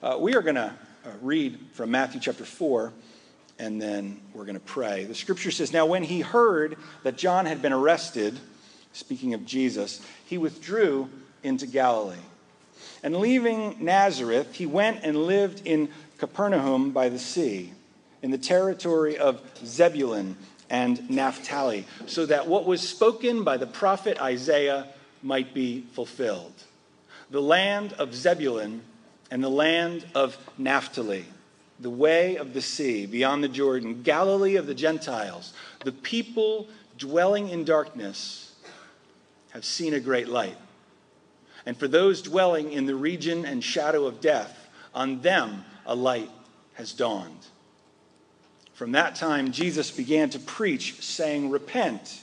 Uh, we are going to uh, read from Matthew chapter 4, and then we're going to pray. The scripture says Now, when he heard that John had been arrested, speaking of Jesus, he withdrew into Galilee. And leaving Nazareth, he went and lived in Capernaum by the sea, in the territory of Zebulun and Naphtali, so that what was spoken by the prophet Isaiah might be fulfilled. The land of Zebulun and the land of Naphtali, the way of the sea beyond the Jordan, Galilee of the Gentiles, the people dwelling in darkness have seen a great light. And for those dwelling in the region and shadow of death, on them a light has dawned. From that time, Jesus began to preach, saying, Repent,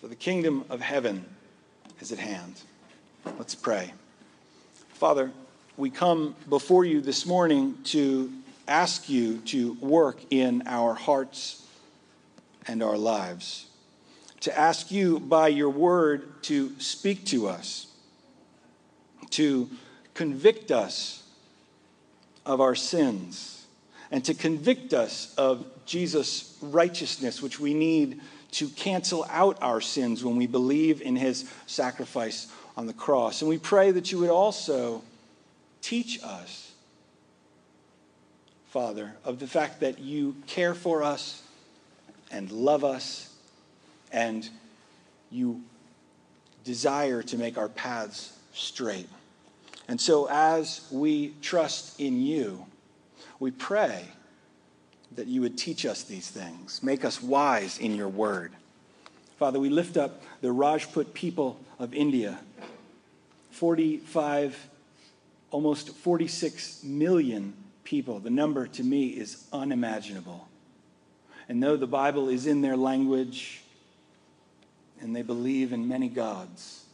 for the kingdom of heaven is at hand. Let's pray. Father, we come before you this morning to ask you to work in our hearts and our lives, to ask you by your word to speak to us, to convict us of our sins, and to convict us of Jesus' righteousness, which we need to cancel out our sins when we believe in his sacrifice on the cross. And we pray that you would also Teach us, Father, of the fact that you care for us and love us and you desire to make our paths straight. And so, as we trust in you, we pray that you would teach us these things, make us wise in your word. Father, we lift up the Rajput people of India, 45 almost 46 million people. The number to me is unimaginable. And though the Bible is in their language and they believe in many gods,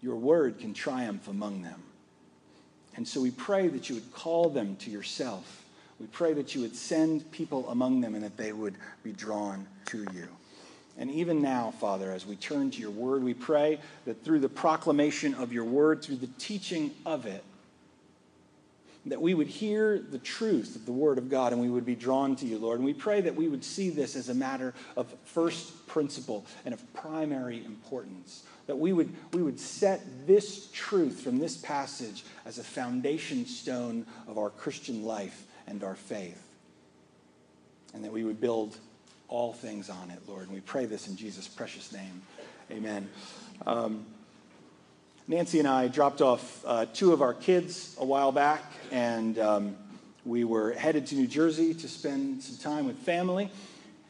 your word can triumph among them. And so we pray that you would call them to yourself. We pray that you would send people among them and that they would be drawn to you. And even now, Father, as we turn to your word, we pray that through the proclamation of your word, through the teaching of it, that we would hear the truth of the word of God and we would be drawn to you, Lord. And we pray that we would see this as a matter of first principle and of primary importance. That we would, we would set this truth from this passage as a foundation stone of our Christian life and our faith. And that we would build all things on it, Lord. And we pray this in Jesus' precious name. Amen. Um, Nancy and I dropped off uh, two of our kids a while back, and um, we were headed to New Jersey to spend some time with family.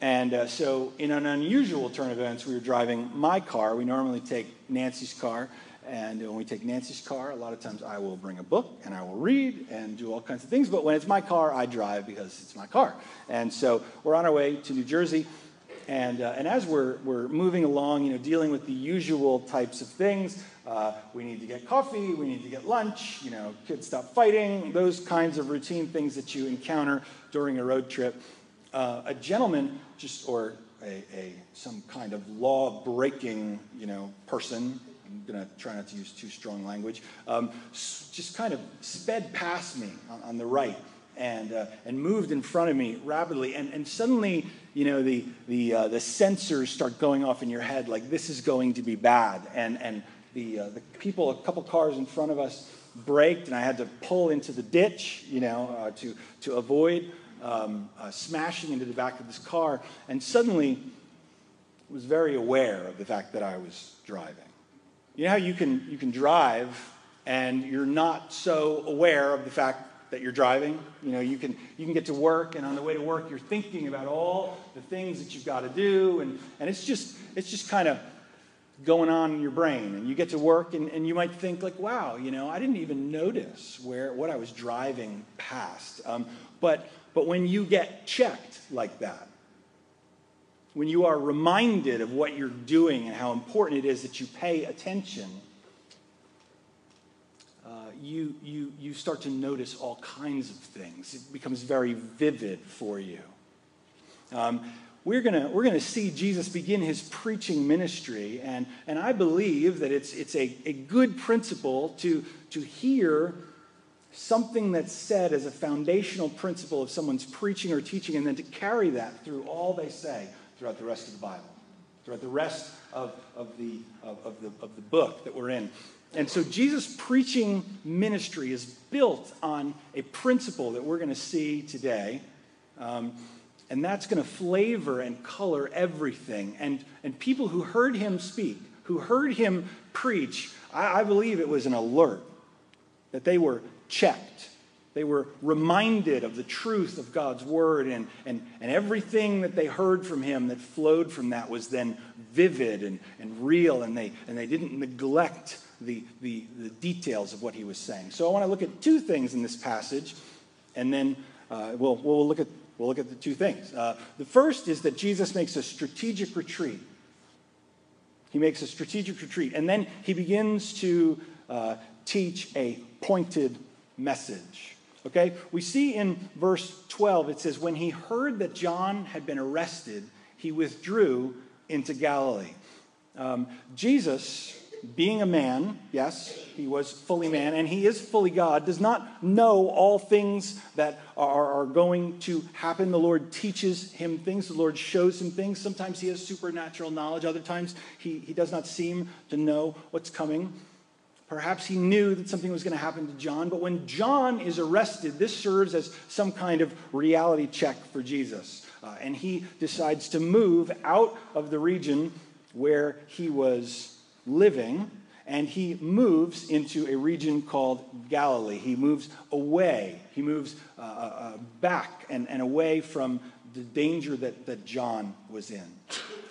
And uh, so, in an unusual turn of events, we were driving my car. We normally take Nancy's car. And when we take Nancy's car, a lot of times I will bring a book and I will read and do all kinds of things. But when it's my car, I drive because it's my car. And so we're on our way to New Jersey. And, uh, and as we're, we're moving along, you know, dealing with the usual types of things, uh, we need to get coffee, we need to get lunch, you know, kids stop fighting, those kinds of routine things that you encounter during a road trip. Uh, a gentleman, just or a, a some kind of law-breaking, you know, person I'm going to try not to use too strong language, um, just kind of sped past me on, on the right and, uh, and moved in front of me rapidly. And, and suddenly, you know, the, the, uh, the sensors start going off in your head like this is going to be bad. And, and the, uh, the people, a couple cars in front of us, braked, and I had to pull into the ditch, you know, uh, to, to avoid um, uh, smashing into the back of this car. And suddenly, was very aware of the fact that I was driving. You know how you can, you can drive and you're not so aware of the fact that you're driving? You know, you can, you can get to work, and on the way to work, you're thinking about all the things that you've got to do, and, and it's just, it's just kind of going on in your brain. And you get to work, and, and you might think, like, wow, you know, I didn't even notice where, what I was driving past. Um, but, but when you get checked like that, when you are reminded of what you're doing and how important it is that you pay attention, uh, you, you, you start to notice all kinds of things. It becomes very vivid for you. Um, we're going we're gonna see Jesus begin his preaching ministry. And, and I believe that it's, it's a, a good principle to, to hear something that's said as a foundational principle of someone's preaching or teaching, and then to carry that through all they say throughout the rest of the Bible, throughout the rest of, of, the, of, of the, of the book that we're in. And so Jesus' preaching ministry is built on a principle that we're going to see today. Um, and that's going to flavor and color everything. And, and people who heard him speak, who heard him preach, I, I believe it was an alert that they were checked. They were reminded of the truth of God's word, and, and, and everything that they heard from him that flowed from that was then vivid and, and real, and they, and they didn't neglect the, the, the details of what he was saying. So I want to look at two things in this passage, and then uh, we'll, we'll, look at, we'll look at the two things. Uh, the first is that Jesus makes a strategic retreat. He makes a strategic retreat, and then he begins to uh, teach a pointed message. Okay? We see in verse 12, it says, When he heard that John had been arrested, he withdrew into Galilee. Um, Jesus being a man, yes, he was fully man, and he is fully God, does not know all things that are, are, going to happen. The Lord teaches him things, the Lord shows him things. Sometimes he has supernatural knowledge, other times he, he does not seem to know what's coming. Perhaps he knew that something was going to happen to John, but when John is arrested, this serves as some kind of reality check for Jesus. Uh, and he decides to move out of the region where he was living, and he moves into a region called Galilee. He moves away, he moves uh, uh, uh, back and, and away from the danger that, that John was in.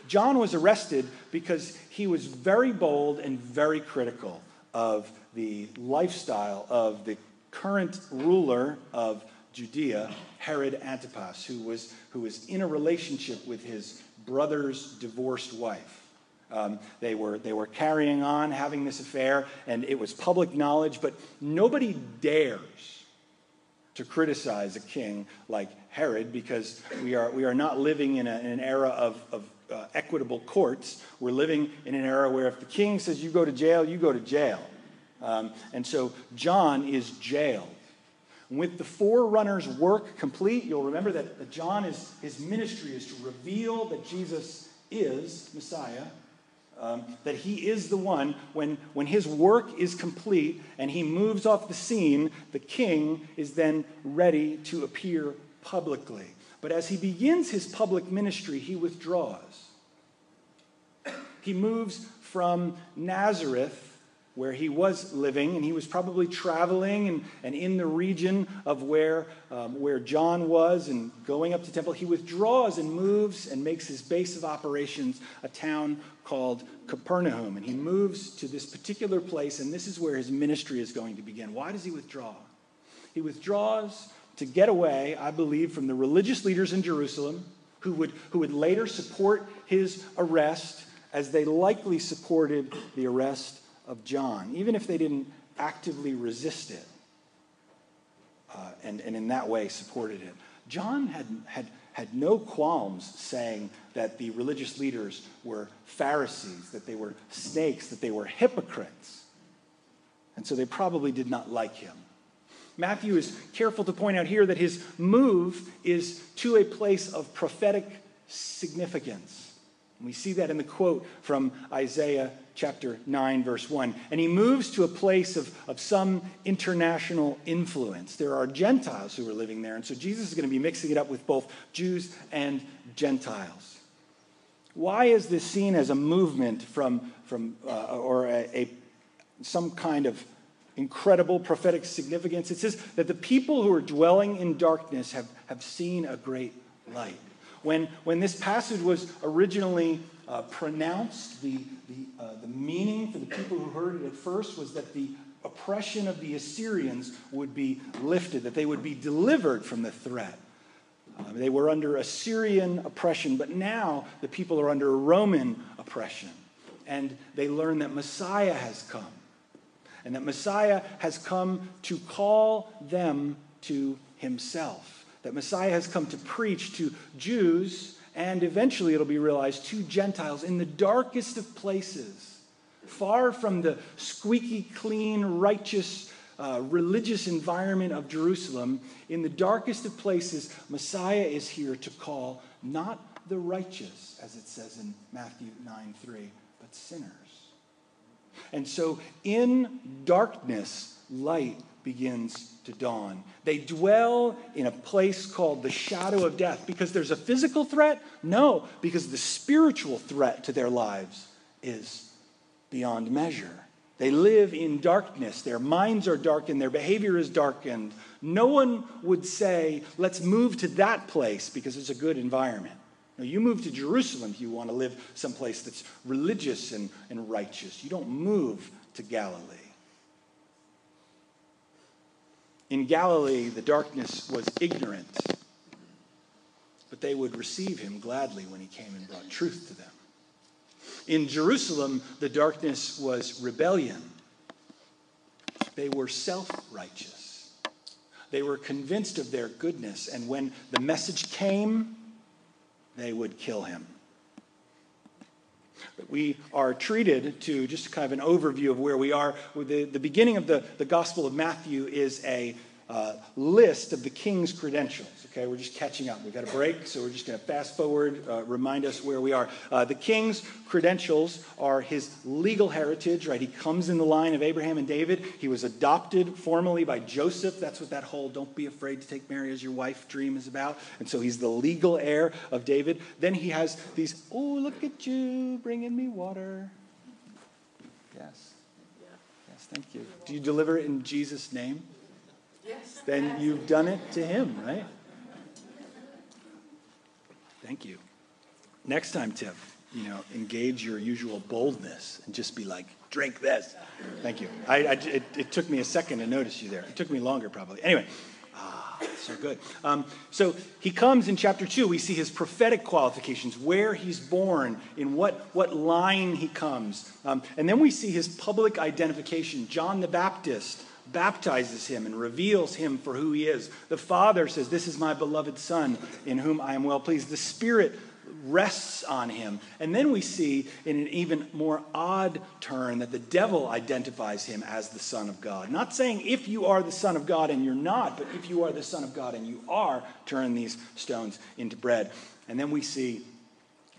John was arrested because he was very bold and very critical of the lifestyle of the current ruler of Judea, Herod Antipas, who was, who was in a relationship with his brother's divorced wife. Um, they, were, they were carrying on, having this affair, and it was public knowledge, but nobody dares to criticize a king like Herod because we are, we are not living in, a, in an era of, of uh, equitable courts. We're living in an era where if the king says you go to jail, you go to jail. Um, and so John is jailed. With the forerunners' work complete, you'll remember that John is his ministry is to reveal that Jesus is Messiah um, that he is the one, when, when his work is complete and he moves off the scene, the king is then ready to appear publicly. But as he begins his public ministry, he withdraws. He moves from Nazareth where he was living, and he was probably traveling and, and in the region of where, um, where John was and going up to temple. He withdraws and moves and makes his base of operations a town called Capernaum. And he moves to this particular place, and this is where his ministry is going to begin. Why does he withdraw? He withdraws to get away, I believe, from the religious leaders in Jerusalem who would, who would later support his arrest as they likely supported the arrest of John, even if they didn't actively resist it uh, and, and in that way supported it. John had, had, had no qualms saying that the religious leaders were Pharisees, that they were snakes, that they were hypocrites. And so they probably did not like him. Matthew is careful to point out here that his move is to a place of prophetic significance. And we see that in the quote from Isaiah chapter 9, verse 1. And he moves to a place of, of some international influence. There are Gentiles who are living there. And so Jesus is going to be mixing it up with both Jews and Gentiles. Why is this seen as a movement from, from uh, or a, a, some kind of incredible prophetic significance? It says that the people who are dwelling in darkness have, have seen a great light. When, when this passage was originally uh, pronounced, the, the, uh, the meaning for the people who heard it at first was that the oppression of the Assyrians would be lifted, that they would be delivered from the threat. Uh, they were under Assyrian oppression, but now the people are under Roman oppression. And they learn that Messiah has come, and that Messiah has come to call them to himself. That Messiah has come to preach to Jews and eventually it'll be realized to Gentiles in the darkest of places, far from the squeaky clean, righteous, uh, religious environment of Jerusalem, in the darkest of places, Messiah is here to call not the righteous, as it says in Matthew 9 3, but sinners. And so in darkness, light begins to dawn. They dwell in a place called the shadow of death because there's a physical threat? No, because the spiritual threat to their lives is beyond measure. They live in darkness. Their minds are darkened. Their behavior is darkened. No one would say, let's move to that place because it's a good environment. You move to Jerusalem if you want to live someplace that's religious and, and righteous. You don't move to Galilee. In Galilee, the darkness was ignorant, but they would receive him gladly when he came and brought truth to them. In Jerusalem, the darkness was rebellion. They were self righteous. They were convinced of their goodness, and when the message came, they would kill him. But we are treated to just kind of an overview of where we are. The, the beginning of the, the Gospel of Matthew is a uh, list of the king's credentials. Okay, we're just catching up. We've got a break, so we're just going to fast forward, uh, remind us where we are. Uh, the king's credentials are his legal heritage, right? He comes in the line of Abraham and David. He was adopted formally by Joseph. That's what that whole don't be afraid to take Mary as your wife dream is about. And so he's the legal heir of David. Then he has these, oh, look at you, bringing me water. Yes. Yes, thank you. Do you deliver it in Jesus' name? Yes. Then you've done it to him, right? Thank you. Next time, Tiff, you know, engage your usual boldness and just be like, drink this. Thank you. I, I it, it, took me a second to notice you there. It took me longer, probably. Anyway, ah, so good. Um, so he comes in chapter two. We see his prophetic qualifications, where he's born, in what, what line he comes. Um, and then we see his public identification. John the Baptist baptizes him and reveals him for who he is. The Father says, This is my beloved Son in whom I am well pleased. The Spirit rests on him. And then we see in an even more odd turn that the devil identifies him as the Son of God. Not saying if you are the Son of God and you're not, but if you are the Son of God and you are, turn these stones into bread. And then we see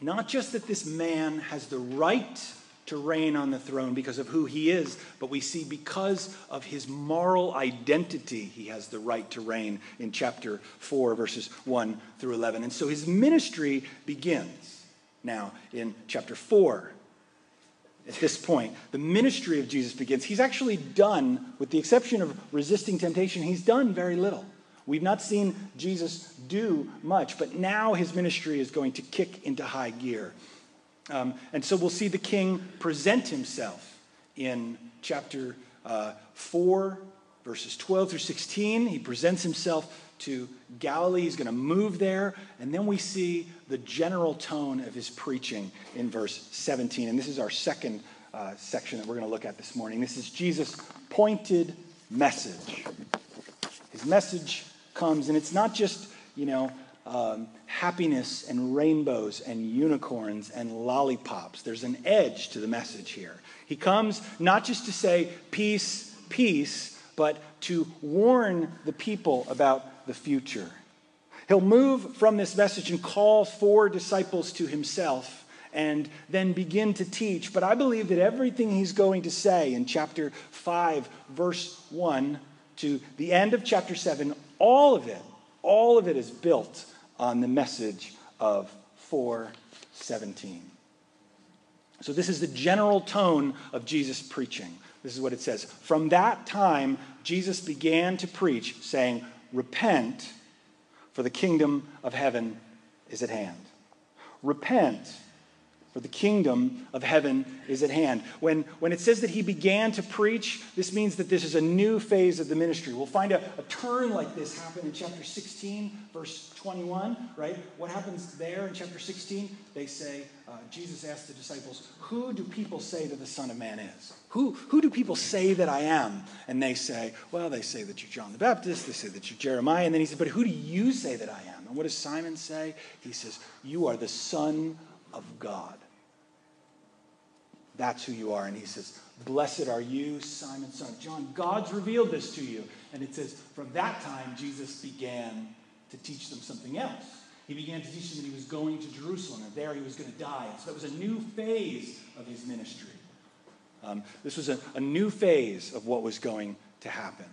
not just that this man has the right to reign on the throne because of who he is, but we see because of his moral identity, he has the right to reign in chapter 4, verses 1 through 11. And so his ministry begins now in chapter 4. At this point, the ministry of Jesus begins. He's actually done, with the exception of resisting temptation, he's done very little. We've not seen Jesus do much, but now his ministry is going to kick into high gear. Um, and so we'll see the king present himself in chapter uh, 4, verses 12 through 16. He presents himself to Galilee. He's going to move there. And then we see the general tone of his preaching in verse 17. And this is our second uh, section that we're going to look at this morning. This is Jesus' pointed message. His message comes, and it's not just, you know, um, happiness and rainbows and unicorns and lollipops. There's an edge to the message here. He comes not just to say peace, peace, but to warn the people about the future. He'll move from this message and call four disciples to himself and then begin to teach. But I believe that everything he's going to say in chapter 5, verse 1 to the end of chapter 7, all of it, all of it is built on the message of 417. So, this is the general tone of Jesus' preaching. This is what it says. From that time, Jesus began to preach, saying, Repent, for the kingdom of heaven is at hand. Repent. For the kingdom of heaven is at hand. When, when it says that he began to preach, this means that this is a new phase of the ministry. We'll find a, a turn like this happen in chapter 16, verse 21, right? What happens there in chapter 16? They say, uh, Jesus asked the disciples, Who do people say that the Son of Man is? Who, who do people say that I am? And they say, Well, they say that you're John the Baptist, they say that you're Jeremiah. And then he said, But who do you say that I am? And what does Simon say? He says, You are the Son of God. That's who you are. And he says, Blessed are you, Simon, son of John. God's revealed this to you. And it says, From that time, Jesus began to teach them something else. He began to teach them that he was going to Jerusalem, and there he was going to die. so that was a new phase of his ministry. Um, this was a, a new phase of what was going to happen.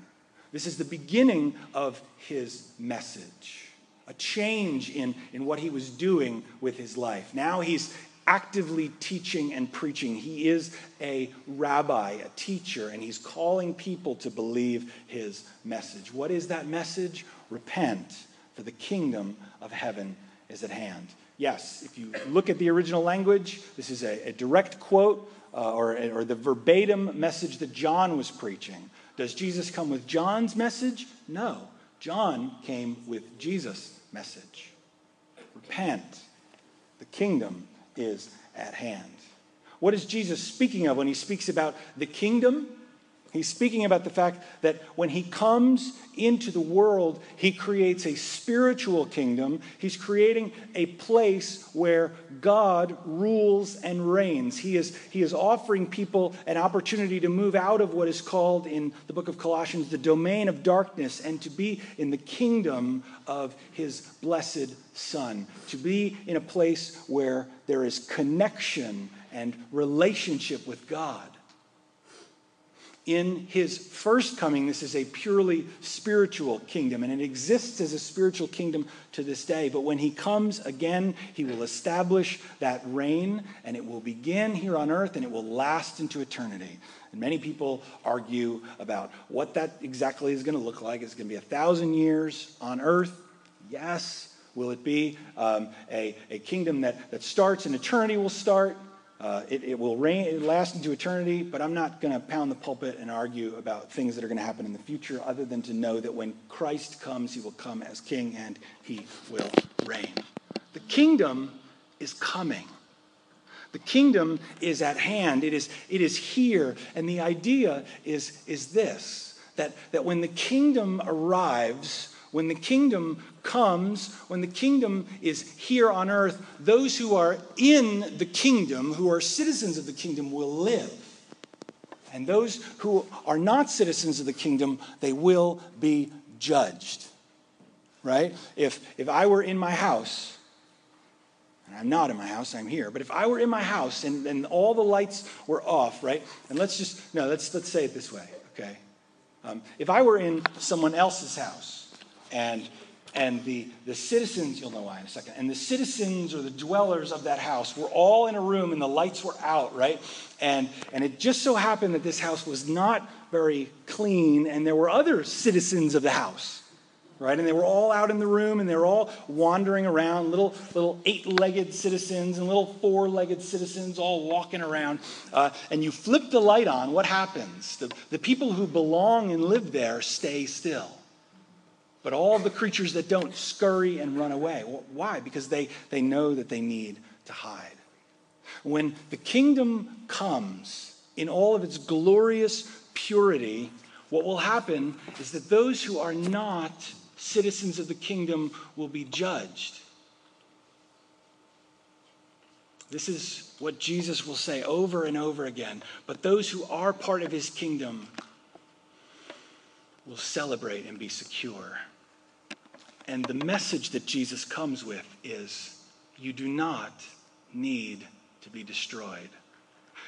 This is the beginning of his message, a change in, in what he was doing with his life. Now he's, actively teaching and preaching. He is a rabbi, a teacher, and he's calling people to believe his message. What is that message? Repent, for the kingdom of heaven is at hand. Yes, if you look at the original language, this is a, a direct quote uh, or, or the verbatim message that John was preaching. Does Jesus come with John's message? No. John came with Jesus' message. Repent. The kingdom is at hand. What is Jesus speaking of when he speaks about the kingdom? He's speaking about the fact that when he comes into the world, he creates a spiritual kingdom. He's creating a place where God rules and reigns. He is, he is offering people an opportunity to move out of what is called in the book of Colossians the domain of darkness and to be in the kingdom of his blessed Son, to be in a place where there is connection and relationship with God in his first coming, this is a purely spiritual kingdom, and it exists as a spiritual kingdom to this day. But when he comes again, he will establish that reign, and it will begin here on earth, and it will last into eternity. And many people argue about what that exactly is going to look like. It's going to be a thousand years on earth. Yes. Will it be um, a, a kingdom that, that starts and eternity will start? Uh, it, it, will reign, it last into eternity, but I'm not going to pound the pulpit and argue about things that are going to happen in the future, other than to know that when Christ comes, he will come as king and he will reign. The kingdom is coming. The kingdom is at hand. It is, it is here. And the idea is, is this that, that when the kingdom arrives, when the kingdom comes, when the kingdom is here on earth, those who are in the kingdom, who are citizens of the kingdom, will live. And those who are not citizens of the kingdom, they will be judged. Right? If, if I were in my house, and I'm not in my house, I'm here, but if I were in my house and, and all the lights were off, right? And let's just, no, let's, let's say it this way, okay? Um, if I were in someone else's house, and and the, the citizens, you'll know why in a second, and the citizens or the dwellers of that house were all in a room and the lights were out, right? And, and it just so happened that this house was not very clean, and there were other citizens of the house, right? And they were all out in the room and they were all wandering around, little, little eight legged citizens and little four legged citizens all walking around. Uh, and you flip the light on, what happens? The, the people who belong and live there stay still but all the creatures that don't scurry and run away. Why? Because they, they know that they need to hide. When the kingdom comes in all of its glorious purity, what will happen is that those who are not citizens of the kingdom will be judged. This is what Jesus will say over and over again. But those who are part of his kingdom will celebrate and be secure. And the message that Jesus comes with is you do not need to be destroyed.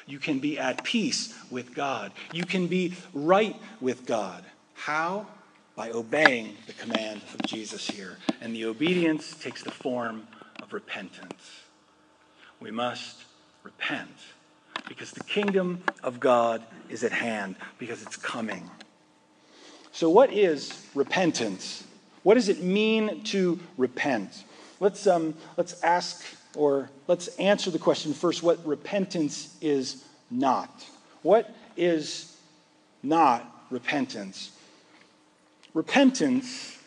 You can be at peace with God. You can be right with God. How? By obeying the command of Jesus here. And the obedience takes the form of repentance. We must repent because the kingdom of God is at hand, because it's coming. So, what is repentance? What does it mean to repent? Let's, um, let's ask or let's answer the question first what repentance is not. What is not repentance? Repentance,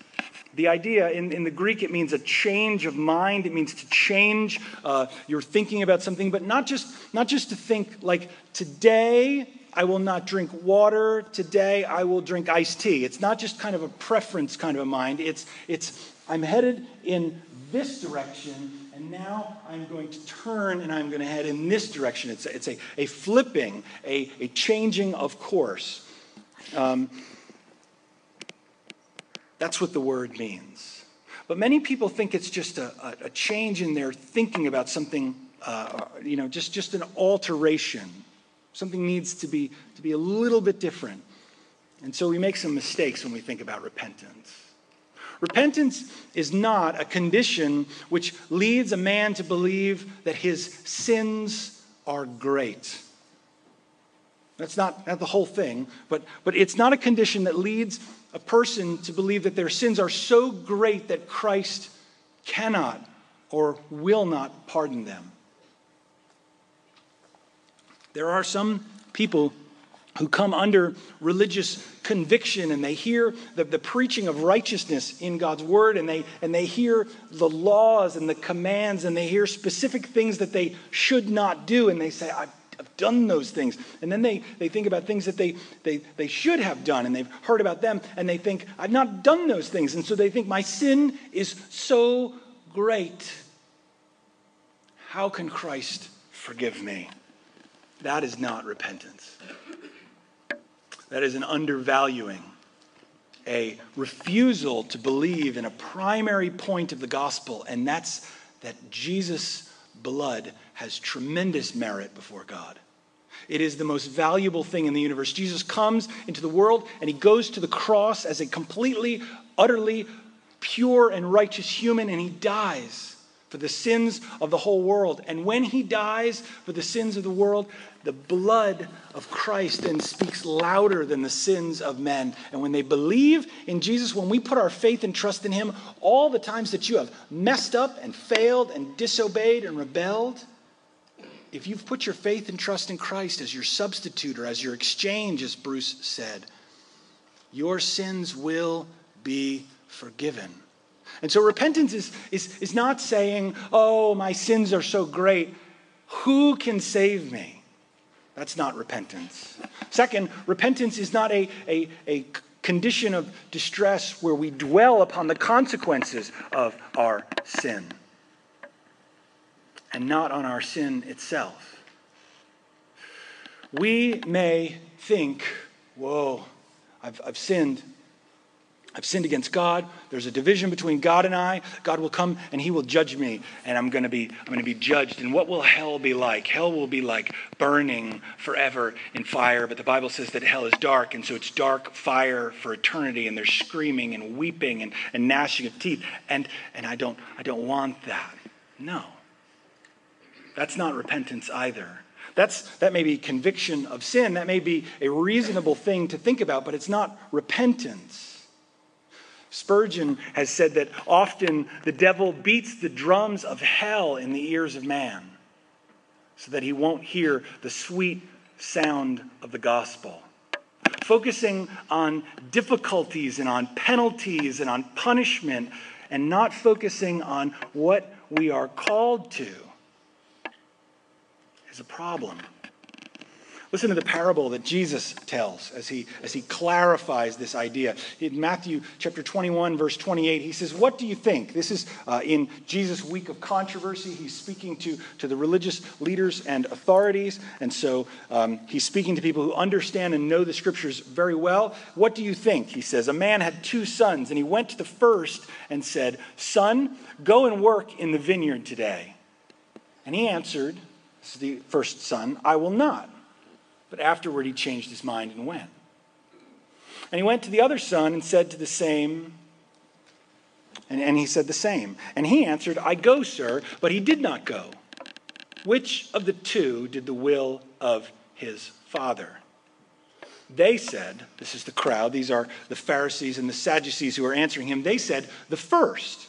the idea in, in the Greek, it means a change of mind. It means to change uh, your thinking about something, but not just, not just to think like, today I will not drink water. Today I will drink iced tea. It's not just kind of a preference kind of a mind. It's, it's I'm headed in this direction, and now I'm going to turn and I'm going to head in this direction. It's a, it's a, a flipping, a, a changing of course. Um, that's what the word means. But many people think it's just a, a, a change in their thinking about something, uh, you know, just, just an alteration. Something needs to be, to be a little bit different. And so we make some mistakes when we think about repentance. Repentance is not a condition which leads a man to believe that his sins are great. That's not, not the whole thing, but, but it's not a condition that leads a person to believe that their sins are so great that Christ cannot or will not pardon them. There are some people who come under religious conviction and they hear the, the preaching of righteousness in God's word and they, and they hear the laws and the commands and they hear specific things that they should not do and they say, I've, I've done those things. And then they, they think about things that they, they, they should have done and they've heard about them and they think, I've not done those things. And so they think, my sin is so great. How can Christ forgive me? That is not repentance. That is an undervaluing, a refusal to believe in a primary point of the gospel, and that's that Jesus' blood has tremendous merit before God. It is the most valuable thing in the universe. Jesus comes into the world and he goes to the cross as a completely, utterly pure and righteous human, and he dies for the sins of the whole world. And when he dies for the sins of the world, the blood of Christ then speaks louder than the sins of men. And when they believe in Jesus, when we put our faith and trust in him, all the times that you have messed up and failed and disobeyed and rebelled, if you've put your faith and trust in Christ as your substitute or as your exchange, as Bruce said, your sins will be forgiven. And so repentance is, is, is not saying, oh, my sins are so great. Who can save me? That's not repentance. Second, repentance is not a, a, a condition of distress where we dwell upon the consequences of our sin and not on our sin itself. We may think, whoa, I've, I've sinned. I've sinned against God. There's a division between God and I. God will come and he will judge me and I'm going to be I'm going to be judged. And what will hell be like? Hell will be like burning forever in fire, but the Bible says that hell is dark and so it's dark fire for eternity and there's screaming and weeping and, and gnashing of teeth. And and I don't I don't want that. No. That's not repentance either. That's, that may be conviction of sin. That may be a reasonable thing to think about, but it's not repentance. Spurgeon has said that often the devil beats the drums of hell in the ears of man so that he won't hear the sweet sound of the gospel. Focusing on difficulties and on penalties and on punishment and not focusing on what we are called to is a problem. Listen to the parable that Jesus tells as he, as he clarifies this idea. In Matthew chapter 21, verse 28, he says, What do you think? This is uh, in Jesus' week of controversy. He's speaking to, to the religious leaders and authorities. And so um, he's speaking to people who understand and know the scriptures very well. What do you think? He says, A man had two sons, and he went to the first and said, Son, go and work in the vineyard today. And he answered, This is the first son, I will not. But afterward, he changed his mind and went. And he went to the other son and said to the same, and, and he said the same. And he answered, I go, sir, but he did not go. Which of the two did the will of his father? They said, This is the crowd, these are the Pharisees and the Sadducees who are answering him. They said, The first.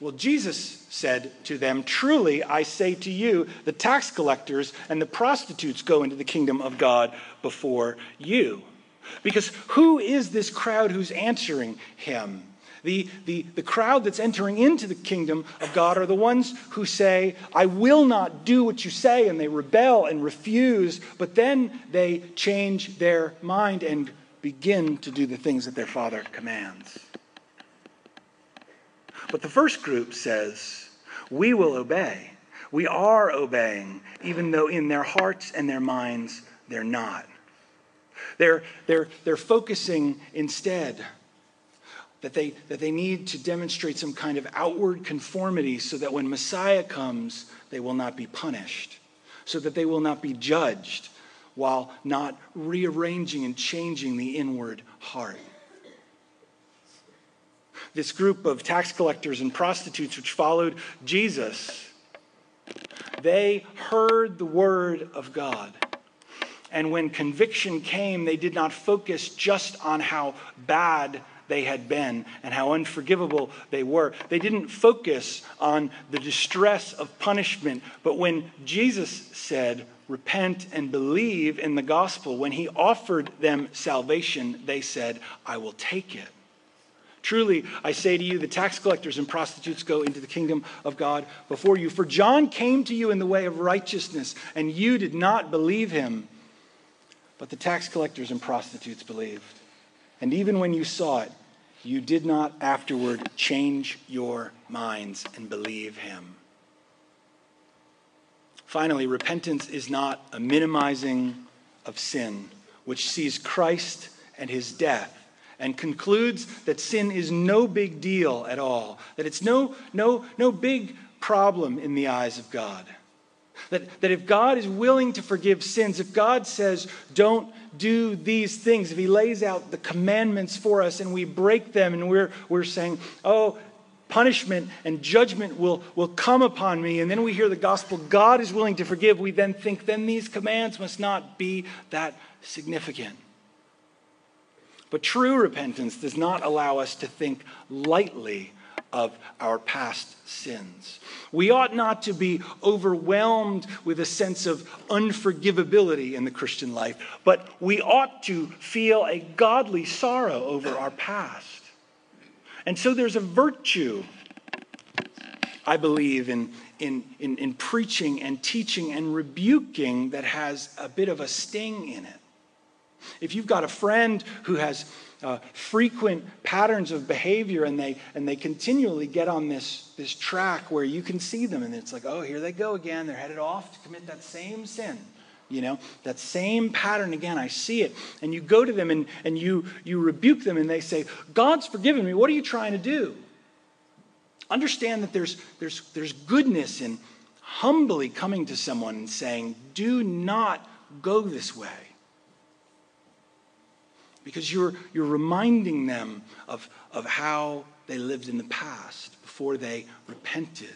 Well, Jesus said to them, Truly, I say to you, the tax collectors and the prostitutes go into the kingdom of God before you. Because who is this crowd who's answering him? The, the, the crowd that's entering into the kingdom of God are the ones who say, I will not do what you say, and they rebel and refuse, but then they change their mind and begin to do the things that their Father commands. But the first group says, We will obey. We are obeying, even though in their hearts and their minds they're not. They're, they're, they're focusing instead that they, that they need to demonstrate some kind of outward conformity so that when Messiah comes, they will not be punished, so that they will not be judged while not rearranging and changing the inward heart. This group of tax collectors and prostitutes which followed Jesus, they heard the word of God. And when conviction came, they did not focus just on how bad they had been and how unforgivable they were. They didn't focus on the distress of punishment, but when Jesus said, Repent and believe in the gospel, when he offered them salvation, they said, I will take it. Truly, I say to you, the tax collectors and prostitutes go into the kingdom of God before you. For John came to you in the way of righteousness, and you did not believe him. But the tax collectors and prostitutes believed. And even when you saw it, you did not afterward change your minds and believe him. Finally, repentance is not a minimizing of sin, which sees Christ and his death and concludes that sin is no big deal at all, that it's no, no, no big problem in the eyes of God. That, that if God is willing to forgive sins, if God says, don't do these things, if He lays out the commandments for us and we break them and we're, we're saying, oh, punishment and judgment will, will come upon me, and then we hear the gospel, God is willing to forgive, we then think, then these commands must not be that significant. But true repentance does not allow us to think lightly of our past sins. We ought not to be overwhelmed with a sense of unforgivability in the Christian life, but we ought to feel a godly sorrow over our past. And so there's a virtue, I believe, in, in, in, in preaching and teaching and rebuking that has a bit of a sting in it. If you've got a friend who has uh, frequent patterns of behavior and they, and they continually get on this, this track where you can see them and it's like, oh, here they go again. They're headed off to commit that same sin. You know, that same pattern again, I see it. And you go to them and, and you, you rebuke them and they say, God's forgiven me. What are you trying to do? Understand that there's, there's, there's goodness in humbly coming to someone and saying, do not go this way because you're, you're reminding them of, of how they lived in the past before they repented.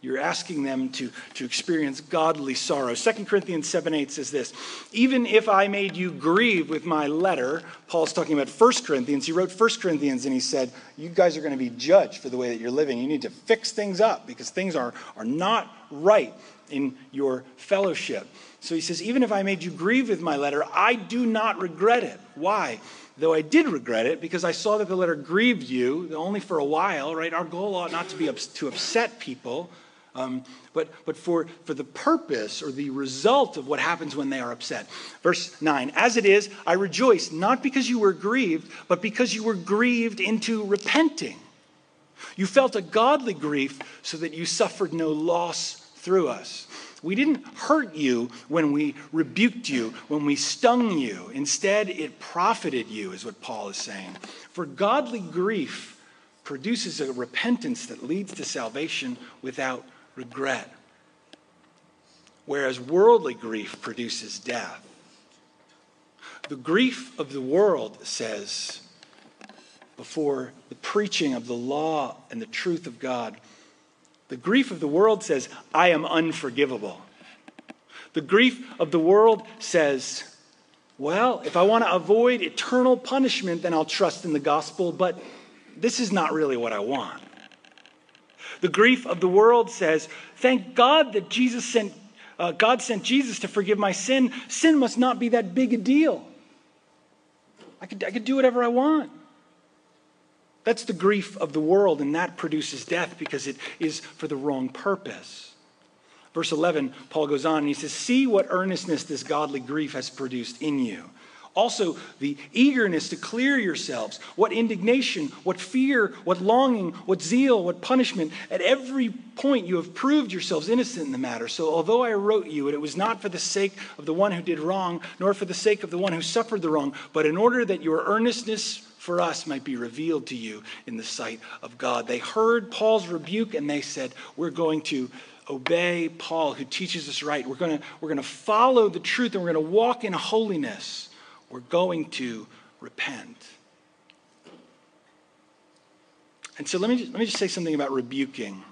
You're asking them to, to experience godly sorrow. 2 Corinthians 7 8 says this Even if I made you grieve with my letter, Paul's talking about 1 Corinthians. He wrote 1 Corinthians and he said, You guys are going to be judged for the way that you're living. You need to fix things up because things are, are not right in your fellowship. So he says, Even if I made you grieve with my letter, I do not regret it. Why? Though I did regret it because I saw that the letter grieved you, only for a while, right? Our goal ought not to be to upset people, um, but, but for, for the purpose or the result of what happens when they are upset. Verse 9 As it is, I rejoice, not because you were grieved, but because you were grieved into repenting. You felt a godly grief so that you suffered no loss through us. We didn't hurt you when we rebuked you, when we stung you. Instead, it profited you, is what Paul is saying. For godly grief produces a repentance that leads to salvation without regret, whereas worldly grief produces death. The grief of the world says, before the preaching of the law and the truth of God, the grief of the world says, I am unforgivable. The grief of the world says, well, if I want to avoid eternal punishment, then I'll trust in the gospel, but this is not really what I want. The grief of the world says, Thank God that Jesus sent, uh, God sent Jesus to forgive my sin. Sin must not be that big a deal. I could, I could do whatever I want. That's the grief of the world, and that produces death because it is for the wrong purpose. Verse 11, Paul goes on and he says, See what earnestness this godly grief has produced in you. Also, the eagerness to clear yourselves. What indignation, what fear, what longing, what zeal, what punishment. At every point, you have proved yourselves innocent in the matter. So, although I wrote you, and it was not for the sake of the one who did wrong, nor for the sake of the one who suffered the wrong, but in order that your earnestness for us might be revealed to you in the sight of God. They heard Paul's rebuke and they said, We're going to obey Paul, who teaches us right. We're going to, we're going to follow the truth and we're going to walk in holiness. We're going to repent. And so let me just, let me just say something about rebuking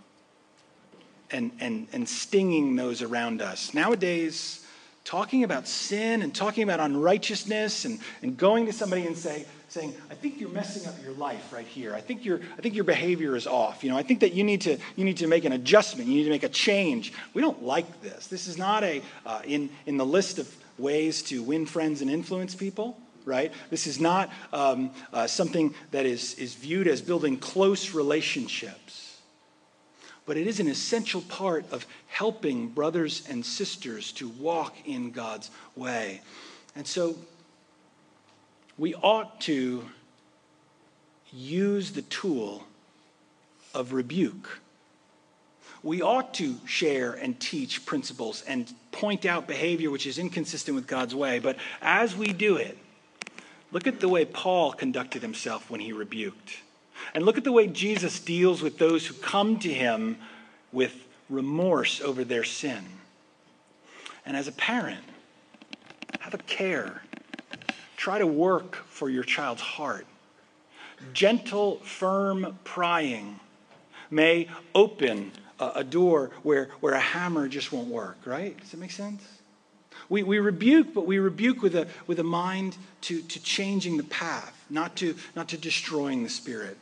and, and, and stinging those around us. Nowadays, talking about sin and talking about unrighteousness and, and going to somebody and say, saying, I think you're messing up your life right here. I think, your I think your behavior is off. You know, I think that you need, to, you need to make an adjustment. You need to make a change. We don't like this. This is not a, uh, in, in the list of ways to win friends and influence people, right? This is not um, uh, something that is, is viewed as building close relationships. But it is an essential part of helping brothers and sisters to walk in God's way. And so we ought to use the tool of rebuke. We ought to share and teach principles and point out behavior which is inconsistent with God's way. But as we do it, look at the way Paul conducted himself when he rebuked. And look at the way Jesus deals with those who come to him with remorse over their sin. And as a parent, have a care Try to work for your child's heart. Gentle, firm prying may open a, a door where, where a hammer just won't work, right? Does that make sense? We, we rebuke, but we rebuke with a, with a mind to, to changing the path, not to, not to destroying the spirit.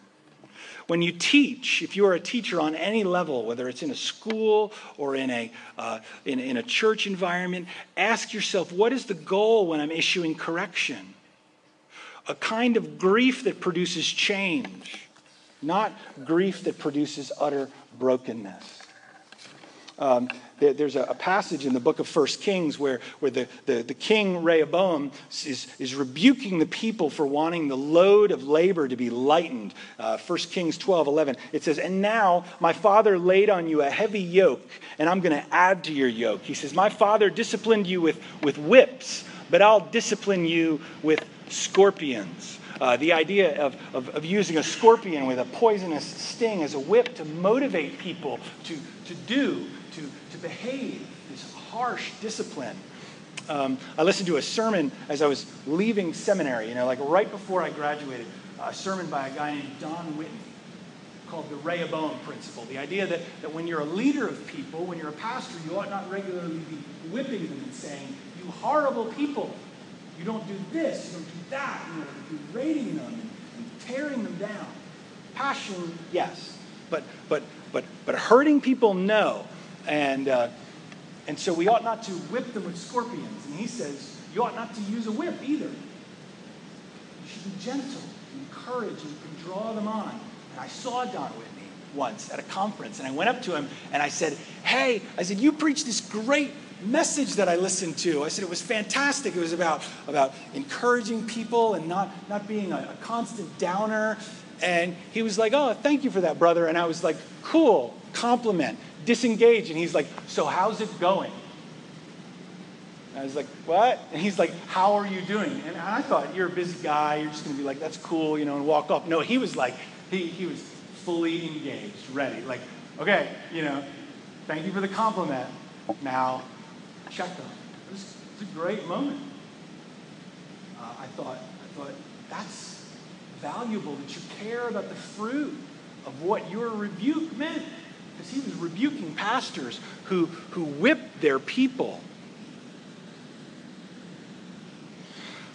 When you teach, if you are a teacher on any level, whether it's in a school or in a, uh, in, in a church environment, ask yourself what is the goal when I'm issuing correction? A kind of grief that produces change, not grief that produces utter brokenness. Um, there's a, passage in the book of First Kings where, where the, the, the king Rehoboam is, is rebuking the people for wanting the load of labor to be lightened. Uh, 1 Kings 12 11. It says, And now my father laid on you a heavy yoke, and I'm going to add to your yoke. He says, My father disciplined you with, with whips, but I'll discipline you with scorpions. Uh, the idea of, of, of, using a scorpion with a poisonous sting as a whip to motivate people to, to do to, to behave, this harsh discipline. Um, I listened to a sermon as I was leaving seminary, you know, like right before I graduated, a sermon by a guy named Don Whitney called the Rehoboam Principle. The idea that, that when you're a leader of people, when you're a pastor, you ought not regularly be whipping them and saying, You horrible people, you don't do this, you don't do that, you know, berating them and, and tearing them down. Passion, yes. But, but, but, but hurting people, no. And, uh, and so we ought not to whip them with scorpions. And he says, you ought not to use a whip either. You should be gentle, encourage, and can draw them on. And I saw Don Whitney once at a conference, and I went up to him and I said, Hey, I said, you preach this great message that I listened to. I said it was fantastic. It was about, about encouraging people and not, not being a, a constant downer. And he was like, Oh, thank you for that, brother. And I was like, Cool, compliment disengaged. And he's like, So how's it going? I was like, What? And he's like, How are you doing? And I thought, You're a busy guy. You're just going to be like, That's cool, you know, and walk off. No, he was like, he, he was fully engaged, ready. Like, okay, you know, thank you for the compliment. Now, check them. It was, it was a great moment. Uh, I thought, I thought, that's valuable that you care about the fruit of what your rebuke meant because he was rebuking pastors who, who whipped their people.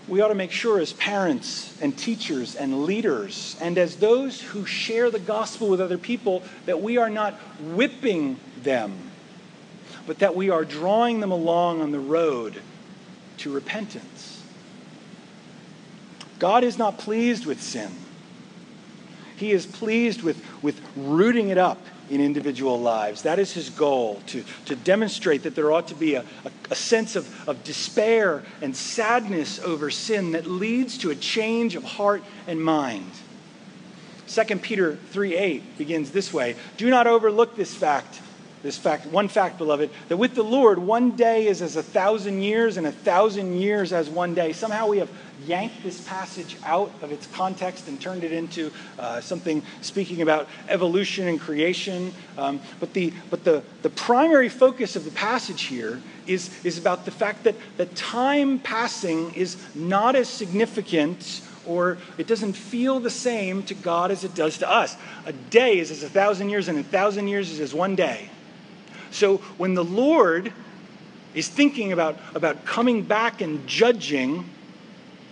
we ought to make sure, as parents and teachers and leaders, and as those who share the gospel with other people, that we are not whipping them, but that we are drawing them along on the road to repentance. God is not pleased with sin. He is pleased with, with rooting it up in individual lives. That is his goal, to, to demonstrate that there ought to be a, a, a, sense of, of despair and sadness over sin that leads to a change of heart and mind. 2 Peter 3 8 begins this way Do not overlook this fact this fact, one fact, beloved, that with the Lord, one day is as a thousand years, and a thousand years as one day. Somehow we have yanked this passage out of its context and turned it into uh, something speaking about evolution and creation. Um, but the, but the, the primary focus of the passage here is, is about the fact that, that time passing is not as significant or it doesn't feel the same to God as it does to us. A day is as a thousand years, and a thousand years is as one day. So when the Lord is thinking about, about coming back and judging,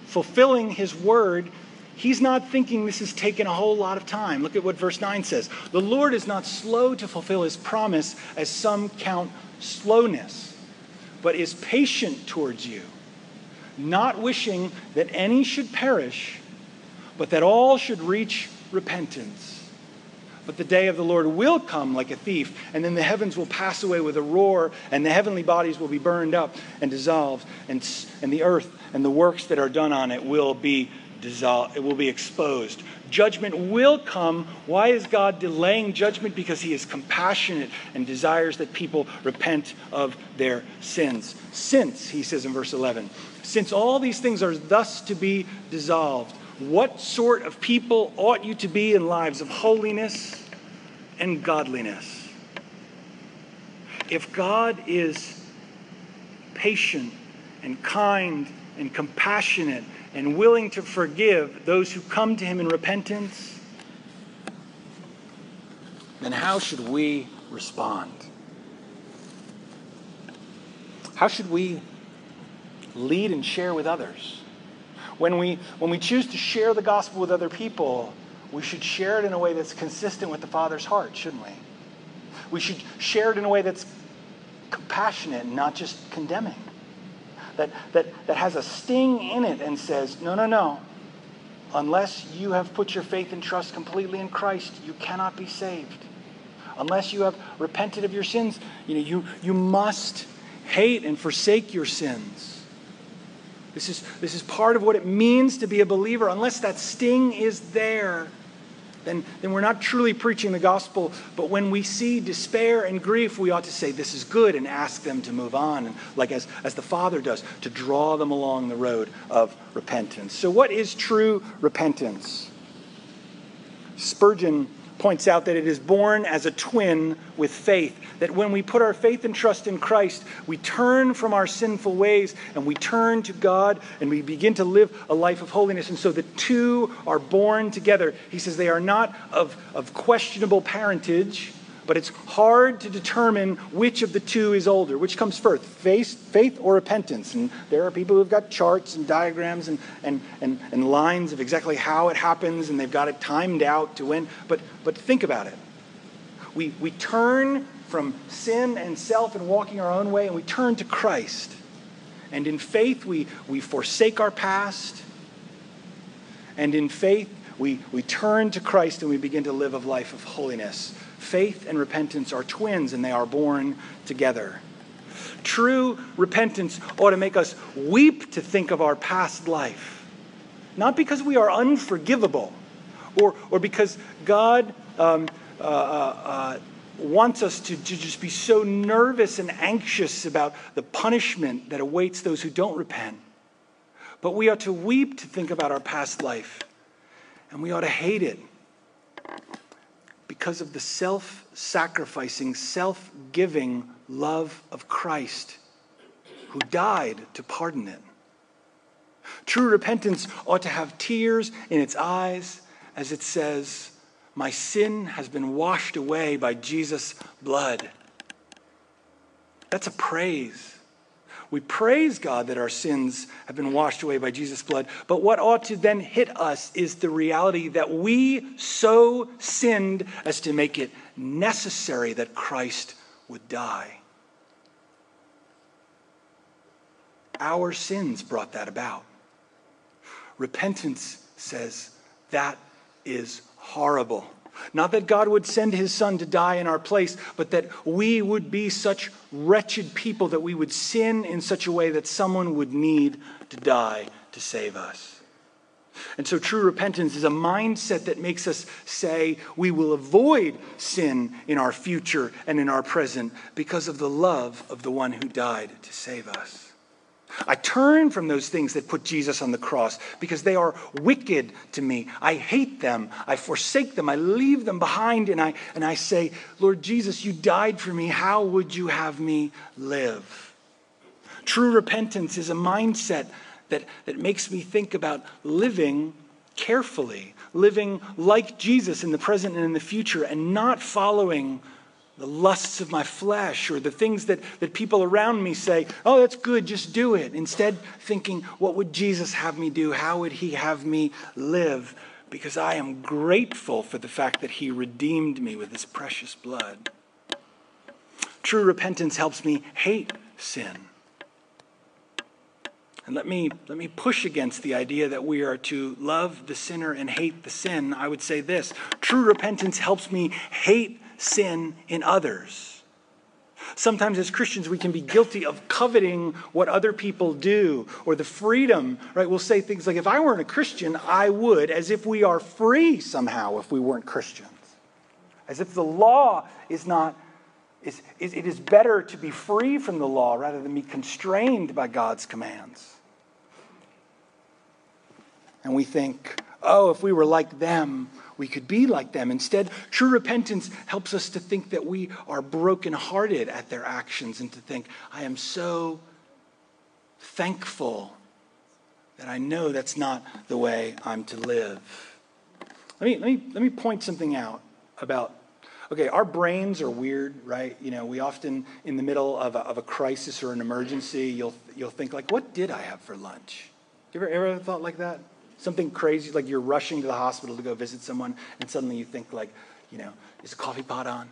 fulfilling his word, he's not thinking this is taking a whole lot of time. Look at what verse 9 says. The Lord is not slow to fulfill his promise, as some count slowness, but is patient towards you, not wishing that any should perish, but that all should reach repentance. But the day of the Lord will come like a thief, and then the heavens will pass away with a roar, and the heavenly bodies will be burned up and dissolved, and, and the earth and the works that are done on it will be dissolved, it will be exposed. Judgment will come. Why is God delaying judgment? Because he is compassionate and desires that people repent of their sins. Since, he says in verse 11, since all these things are thus to be dissolved, what sort of people ought you to be in lives of holiness and godliness? If God is patient and kind and compassionate and willing to forgive those who come to him in repentance, then how should we respond? How should we lead and share with others? When we, when we choose to share the gospel with other people, we should share it in a way that's consistent with the Father's heart, shouldn't we? We should share it in a way that's compassionate and not just condemning. That, that, that has a sting in it and says, no, no, no. Unless you have put your faith and trust completely in Christ, you cannot be saved. Unless you have repented of your sins, you, know, you, you must hate and forsake your sins. This is, this is part of what it means to be a believer. Unless that sting is there, then, then we're not truly preaching the gospel. But when we see despair and grief, we ought to say, This is good, and ask them to move on. And like as, as the Father does, to draw them along the road of repentance. So, what is true repentance? Spurgeon points out that it is born as a twin with faith. That when we put our faith and trust in Christ, we turn from our sinful ways and we turn to God and we begin to live a life of holiness. And so the two are born together. He says they are not of, of questionable parentage but it's hard to determine which of the two is older, which comes first, faith, faith or repentance. And there are people who've got charts and diagrams and, and, and, and lines of exactly how it happens, and they've got it timed out to when. But, but think about it. We, we turn from sin and self and walking our own way, and we turn to Christ. And in faith, we, we forsake our past. And in faith, we, we turn to Christ and we begin to live a life of holiness faith and repentance are twins and they are born together. True repentance ought to make us weep to think of our past life, not because we are unforgivable or, or because God um, uh, uh, uh, wants us to, to just be so nervous and anxious about the punishment that awaits those who don't repent. But we ought to weep to think about our past life, and we ought to hate it because of the self sacrificing, self giving love of Christ, who died to pardon it. True repentance ought to have tears in its eyes as it says, My sin has been washed away by Jesus' blood. That's a praise. We praise God that our sins have been washed away by Jesus' blood. But what ought to then hit us is the reality that we so sinned as to make it necessary that Christ would die. Our sins brought that about. Repentance says that is horrible. Not that God would send his son to die in our place, but that we would be such wretched people that we would sin in such a way that someone would need to die to save us. And so, true repentance is a mindset that makes us say we will avoid sin in our future and in our present because of the love of the one who died to save us. I turn from those things that put Jesus on the cross because they are wicked to me. I hate them. I forsake them. I leave them behind and I, and I say, Lord Jesus, you died for me. How would you have me live? True repentance is a mindset that, that makes me think about living carefully, living like Jesus in the present and in the future, and not following the lusts of my flesh or the things that, that people around me say, oh, that's good, just do it. Instead, thinking, what would Jesus have me do? How would he have me live? Because I am grateful for the fact that he redeemed me with his precious blood. True repentance helps me hate sin. And let me, let me push against the idea that we are to love the sinner and hate the sin. I would say this true repentance helps me hate sin in others. Sometimes as Christians, we can be guilty of coveting what other people do or the freedom, right? We'll say things like, if I weren't a Christian, I would, as if we are free somehow if we weren't Christians. As if the law is not, is, is, it is better to be free from the law rather than be constrained by God's commands. And we think, oh, if we were like them, we could be like them. Instead, true repentance helps us to think that we are brokenhearted at their actions and to think, I am so thankful that I know that's not the way I'm to live. Let me, let me, let me point something out about okay, our brains are weird, right? You know, we often, in the middle of a, of a crisis or an emergency, you'll, you'll think, like, what did I have for lunch? You ever, ever thought like that? Something crazy, like you're rushing to the hospital to go visit someone, and suddenly you think, like, you know, is the coffee pot on?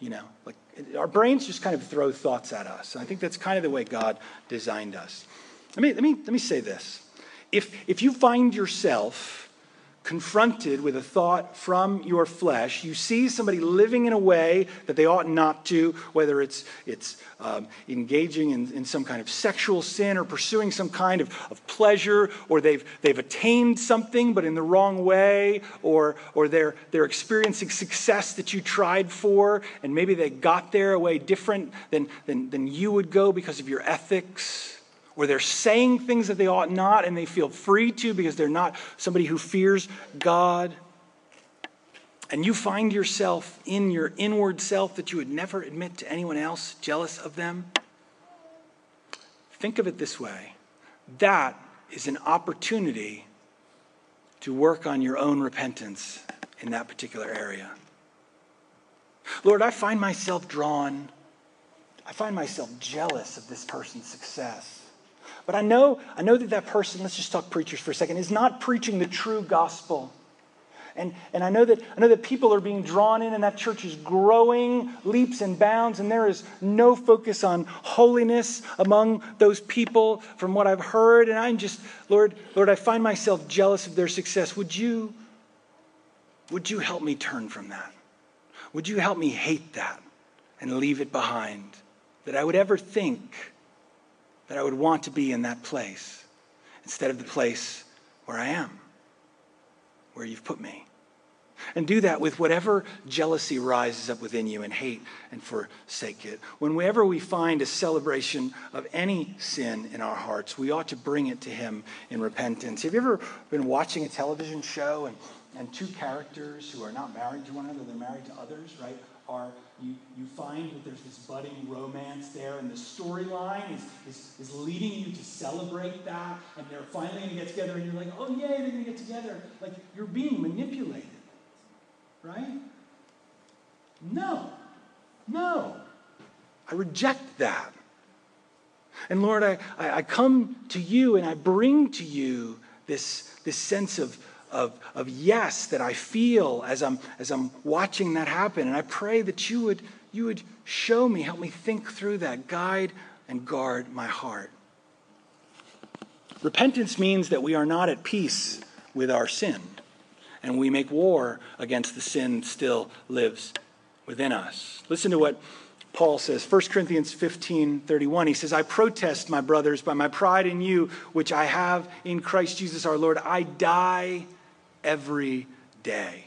You know, like our brains just kind of throw thoughts at us. And I think that's kind of the way God designed us. Let me, let me, let me say this. If, if you find yourself confronted with a thought from your flesh, you see somebody living in a way that they ought not to, whether it's, it's um, engaging in, in some kind of sexual sin or pursuing some kind of, of pleasure, or they've, they've attained something but in the wrong way, or, or they're, they're experiencing success that you tried for, and maybe they got there a way different than, than, than you would go because of your ethics where they're saying things that they ought not and they feel free to because they're not somebody who fears God. And you find yourself in your inward self that you would never admit to anyone else, jealous of them. Think of it this way that is an opportunity to work on your own repentance in that particular area. Lord, I find myself drawn, I find myself jealous of this person's success. But I know, I know that that person, let's just talk preachers for a second, is not preaching the true gospel. And, and I, know that, I know that people are being drawn in, and that church is growing leaps and bounds, and there is no focus on holiness among those people from what I've heard. And I'm just, Lord, Lord, I find myself jealous of their success. Would you, would you help me turn from that? Would you help me hate that and leave it behind? That I would ever think that I would want to be in that place instead of the place where I am, where you've put me. And do that with whatever jealousy rises up within you and hate and forsake it. Whenever we find a celebration of any sin in our hearts, we ought to bring it to Him in repentance. Have you ever been watching a television show and, and two characters who are not married to one another, they're married to others, right? Are you, you find that there's this budding romance there, and the storyline is, is, is leading you to celebrate that, and they're finally going to get together, and you're like, oh, yay, they're going to get together. Like, you're being manipulated, right? No, no. I reject that. And Lord, I, I come to you and I bring to you this, this sense of, of, of yes that I feel as I'm, as I'm watching that happen. And I pray that you would, you would show me, help me think through that, guide and guard my heart. Repentance means that we are not at peace with our sin, and we make war against the sin still lives within us. Listen to what Paul says, 1 Corinthians 15 31. He says, I protest, my brothers, by my pride in you, which I have in Christ Jesus our Lord. I die every day.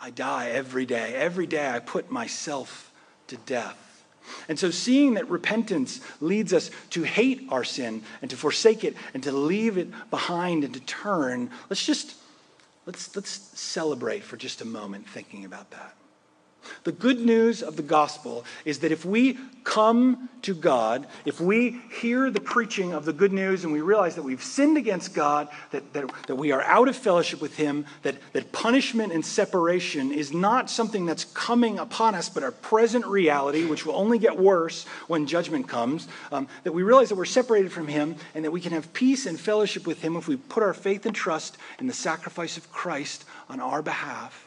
I die every day. Every day I put myself to death. And so, seeing that repentance leads us to hate our sin and to forsake it and to leave it behind and to turn, let's just let's, let's celebrate for just a moment thinking about that. The good news of the gospel is that if we come to God, if we hear the preaching of the good news and we realize that we've sinned against God, that, that, that we are out of fellowship with Him, that, that punishment and separation is not something that's coming upon us, but a present reality, which will only get worse when judgment comes, um, that we realize that we're separated from Him and that we can have peace and fellowship with Him if we put our faith and trust in the sacrifice of Christ on our behalf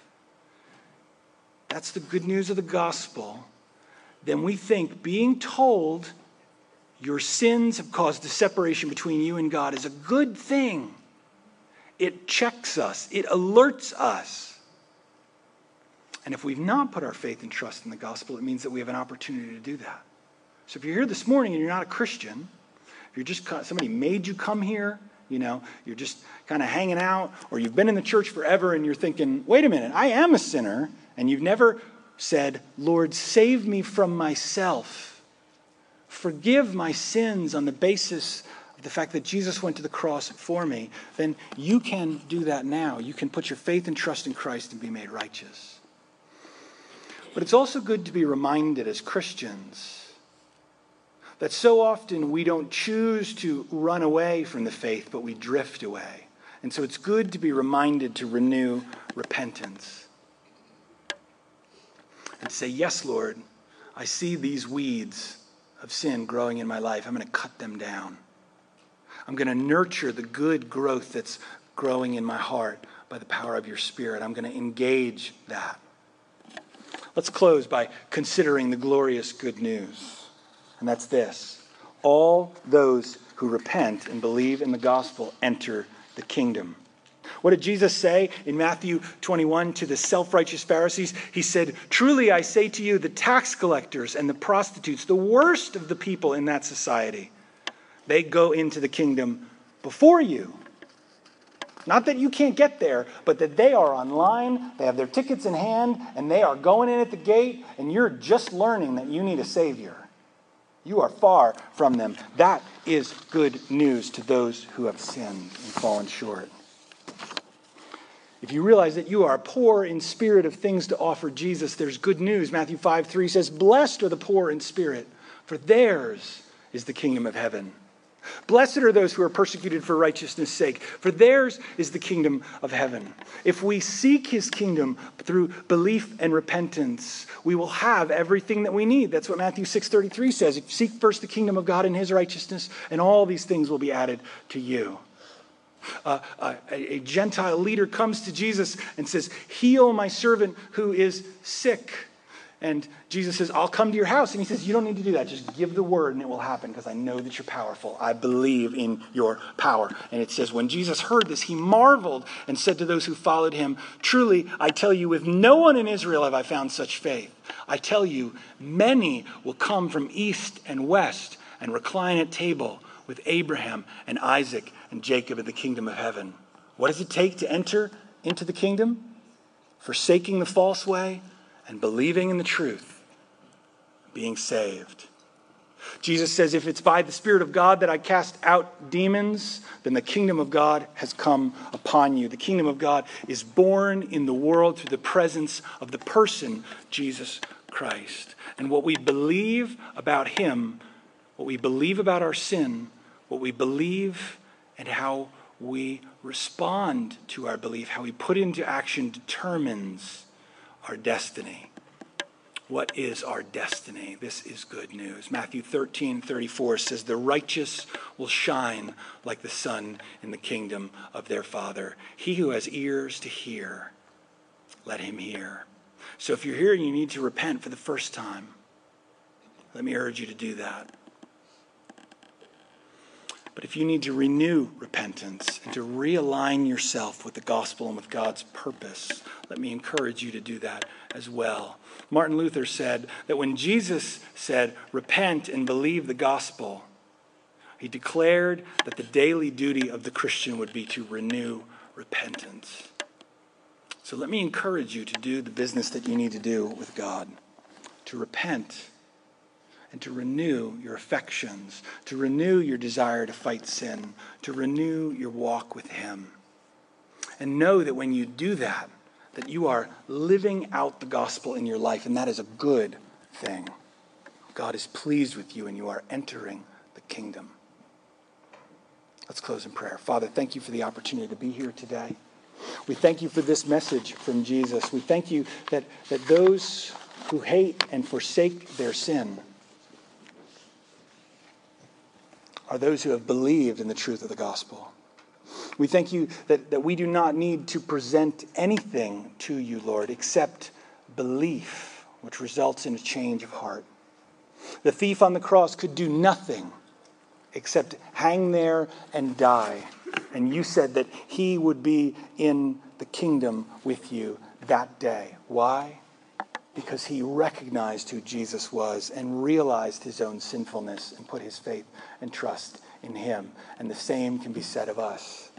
that's the good news of the gospel, then we think being told your sins have caused a separation between you and God is a good thing. It checks us, it alerts us. And if we've not put our faith and trust in the gospel, it means that we have an opportunity to do that. So if you're here this morning and you're not a Christian, if you're just somebody made you come here, you know, you're just kind of hanging out, or you've been in the church forever and you're thinking, wait a minute, I am a sinner and you've never said, Lord, save me from myself, forgive my sins on the basis of the fact that Jesus went to the cross for me, then you can do that now. You can put your faith and trust in Christ and be made righteous. But it's also good to be reminded as Christians that so often we don't choose to run away from the faith, but we drift away. And so it's good to be reminded to renew repentance and say, Yes, Lord, I see these weeds of sin growing in my life. I'm going to cut them down. I'm going to nurture the good growth that's growing in my heart by the power of your Spirit. I'm going to engage that. Let's close by considering the glorious good news. And that's this all those who repent and believe in the gospel enter the kingdom. What did Jesus say in Matthew 21 to the self righteous Pharisees? He said, Truly I say to you, the tax collectors and the prostitutes, the worst of the people in that society, they go into the kingdom before you. Not that you can't get there, but that they are online, they have their tickets in hand, and they are going in at the gate, and you're just learning that you need a Savior. You are far from them. That is good news to those who have sinned and fallen short. If you realize that you are poor in spirit of things to offer Jesus, there's good news. Matthew 5 3 says, Blessed are the poor in spirit, for theirs is the kingdom of heaven. Blessed are those who are persecuted for righteousness' sake, for theirs is the kingdom of heaven. If we seek his kingdom through belief and repentance, we will have everything that we need. That's what Matthew 6:33 says. Seek first the kingdom of God and his righteousness, and all these things will be added to you uh, a, a Gentile leader comes to Jesus and says, Heal my servant who is sick. And Jesus says, I'll come to your house. And he says, You don't need to do that. Just give the word and it will happen because I know that you're powerful. I believe in your power. And it says, When Jesus heard this, he marveled and said to those who followed him, Truly, I tell you, with no one in Israel have I found such faith. I tell you, many will come from east and west and recline at table with Abraham and Isaac and Jacob in the kingdom of heaven. What does it take to enter into the kingdom? Forsaking the false way and believing in the truth, being saved. Jesus says, If it's by the Spirit of God that I cast out demons, then the kingdom of God has come upon you. The kingdom of God is born in the world through the presence of the person, Jesus Christ. And what we believe about Him, what we believe about our sin, what we believe and how we respond to our belief, how we put into action determines our destiny. What is our destiny? This is good news. Matthew 13, 34 says, The righteous will shine like the sun in the kingdom of their Father. He who has ears to hear, let him hear. So if you're here and you need to repent for the first time, let me urge you to do that. But if you need to renew repentance and to realign yourself with the gospel and with God's purpose, let me encourage you to do that as well. Martin Luther said that when Jesus said, Repent and believe the gospel, he declared that the daily duty of the Christian would be to renew repentance. So let me encourage you to do the business that you need to do with God, to repent and to renew your affections, to renew your desire to fight sin, to renew your walk with Him. And know that when you do that, that you are living out the gospel in your life, and that is a good thing. God is pleased with you, and you are entering the kingdom. Let's close in prayer. Father, thank you for the opportunity to be here today. We thank you for this message from Jesus. We thank you that, that those who hate and forsake their sin are those who have believed in the truth of the gospel. We thank you that, that we do not need to present anything to you, Lord, except belief, which results in a change of heart. The thief on the cross could do nothing except hang there and die. And you said that he would be in the kingdom with you that day. Why? Because he recognized who Jesus was and realized his own sinfulness and put his faith and trust in him. And the same can be said of us.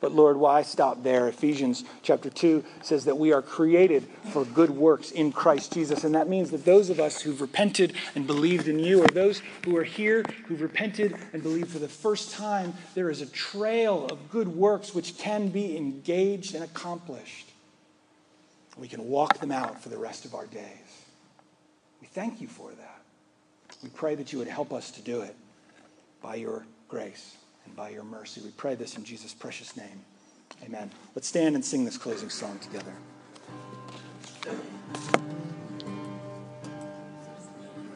But Lord, why stop there? Ephesians chapter 2 says that we are created for good works in Christ Jesus. And that means that those of us who've repented and believed in you, or those who are here who've repented and believed for the first time, there is a trail of good works which can be engaged and accomplished we can walk them out for the rest of our days. We thank you for that. We pray that you would help us to do it by your grace and by your mercy. We pray this in Jesus' precious name. Amen. Let's stand and sing this closing song together.